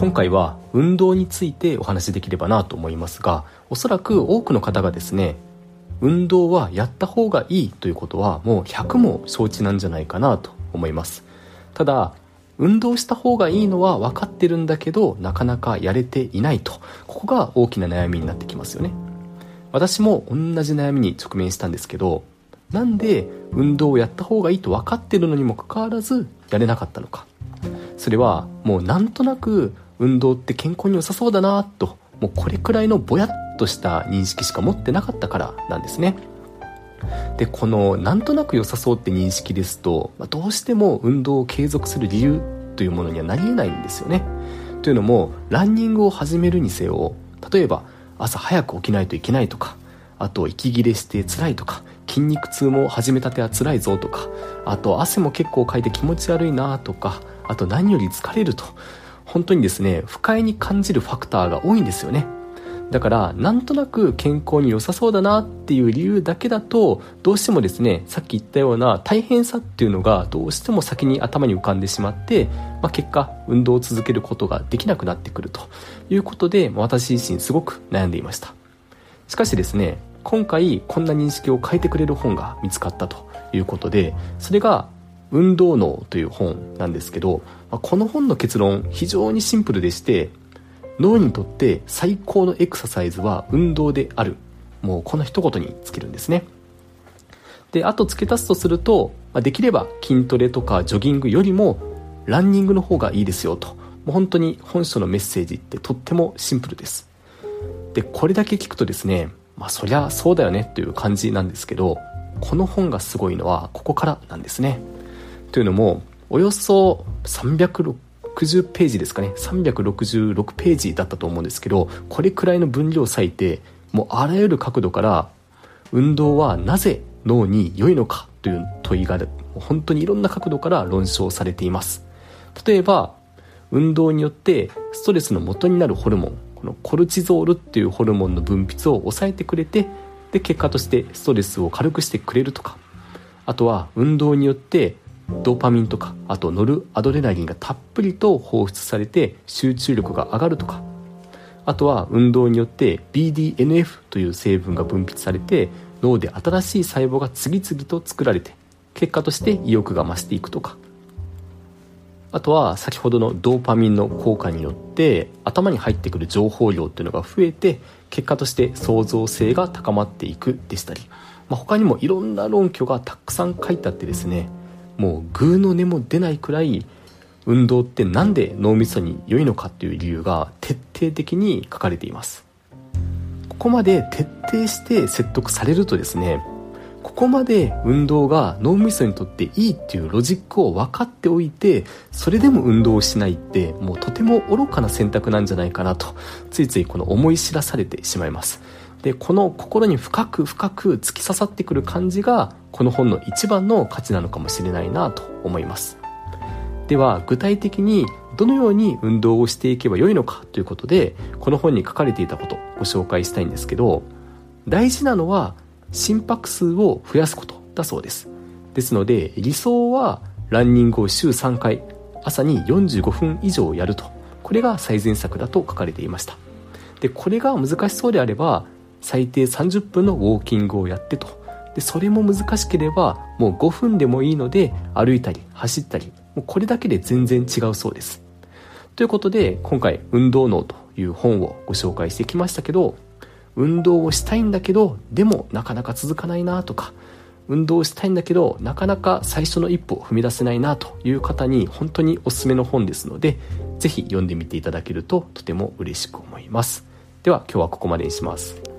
今回は運動についてお話しできればなと思いますがおそらく多くの方がですね運動はやった方がいいということはもう100も承知なんじゃないかなと思います。ただ運動した方がいいのは分かってるんだけどなかなかやれていないと。ここが大きな悩みになってきますよね。私も同じ悩みに直面したんですけどなんで運動をやった方がいいと分かってるのにもかかわらずやれなかったのか。それはもうなんとなく運動って健康に良さそうだなともうこれくらいのぼやっとした認識しか持ってなかったからなんですね。でこのなんとなく良さそうって認識ですと、まあ、どうしても運動を継続する理由というものにはなりえないんですよね。というのもランニングを始めるにせよ例えば朝早く起きないといけないとかあと息切れして辛いとか筋肉痛も始めたては辛いぞとかあと汗も結構かいて気持ち悪いなとかあと何より疲れると。本当にですね不快に感じるファクターが多いんですよね。だからなんとなく健康に良さそうだなっていう理由だけだとどうしてもですねさっき言ったような大変さっていうのがどうしても先に頭に浮かんでしまって、まあ、結果運動を続けることができなくなってくると。いうことで私自身すごく悩んでいました。しかしですね今回こんな認識を変えてくれる本が見つかったということでそれが運動脳という本なんですけどこの本の結論非常にシンプルでして脳にとって最高のエクササイズは運動である。もうこの一言に尽きるんですね。であと付け足すとすると、ま、できれば筋トレとかジョギングよりもランニングの方がいいですよと。もう本当に本書のメッセージってとってもシンプルです。でこれだけ聞くとですねまあそりゃそうだよねという感じなんですけどこの本がすごいのはここからなんですね。というのもおよそ306 60ページですかね。366ページだったと思うんですけどこれくらいの分量を割いてもうあらゆる角度から運動はなぜ脳に良いのかという問いが本当にいろんな角度から論証されています。例えば運動によってストレスの元になるホルモンこのコルチゾールっていうホルモンの分泌を抑えてくれてで結果としてストレスを軽くしてくれるとか。あとは運動によってドーパミンとかあとノルアドレナリンがたっぷりと放出されて集中力が上がるとか。あとは運動によって BDNF という成分が分泌されて脳で新しい細胞が次々と作られて結果として意欲が増していくとか。あとは先ほどのドーパミンの効果によって頭に入ってくる情報量っていうのが増えて結果として創造性が高まっていくでしたり、まあ、他にもいろんな論拠がたくさん書いてあってですねもうグーの音も出ないくらい運動って何で脳みそに良いのかっていう理由が徹底的に書かれています。ここまで徹底して説得されるとですねここまで運動が脳みそにとっていいっていうロジックを分かっておいてそれでも運動をしないってもうとても愚かな選択なんじゃないかなとついついこの思い知らされてしまいます。でこの心に深く深く突き刺さってくる感じがこの本の一番の価値なのかもしれないなと思います。では具体的にどのように運動をしていけばよいのかということでこの本に書かれていたことご紹介したいんですけど大事なのは心拍数を増やすことだそうです。ですので理想はランニングを週3回朝に45分以上やると。これが最善策だと書かれていました。でこれが難しそうであれば最低30分のウォーキングをやってと。でそれも難しければもう5分でもいいので歩いたり走ったりもうこれだけで全然違うそうです。ということで今回「運動脳」という本をご紹介してきましたけど運動をしたいんだけどでもなかなか続かないなとか運動したいんだけどなかなか最初の一歩を踏み出せないなという方に本当におすすめの本ですのでぜひ読んでみていただけるととても嬉しく思います。では今日はここまでにします。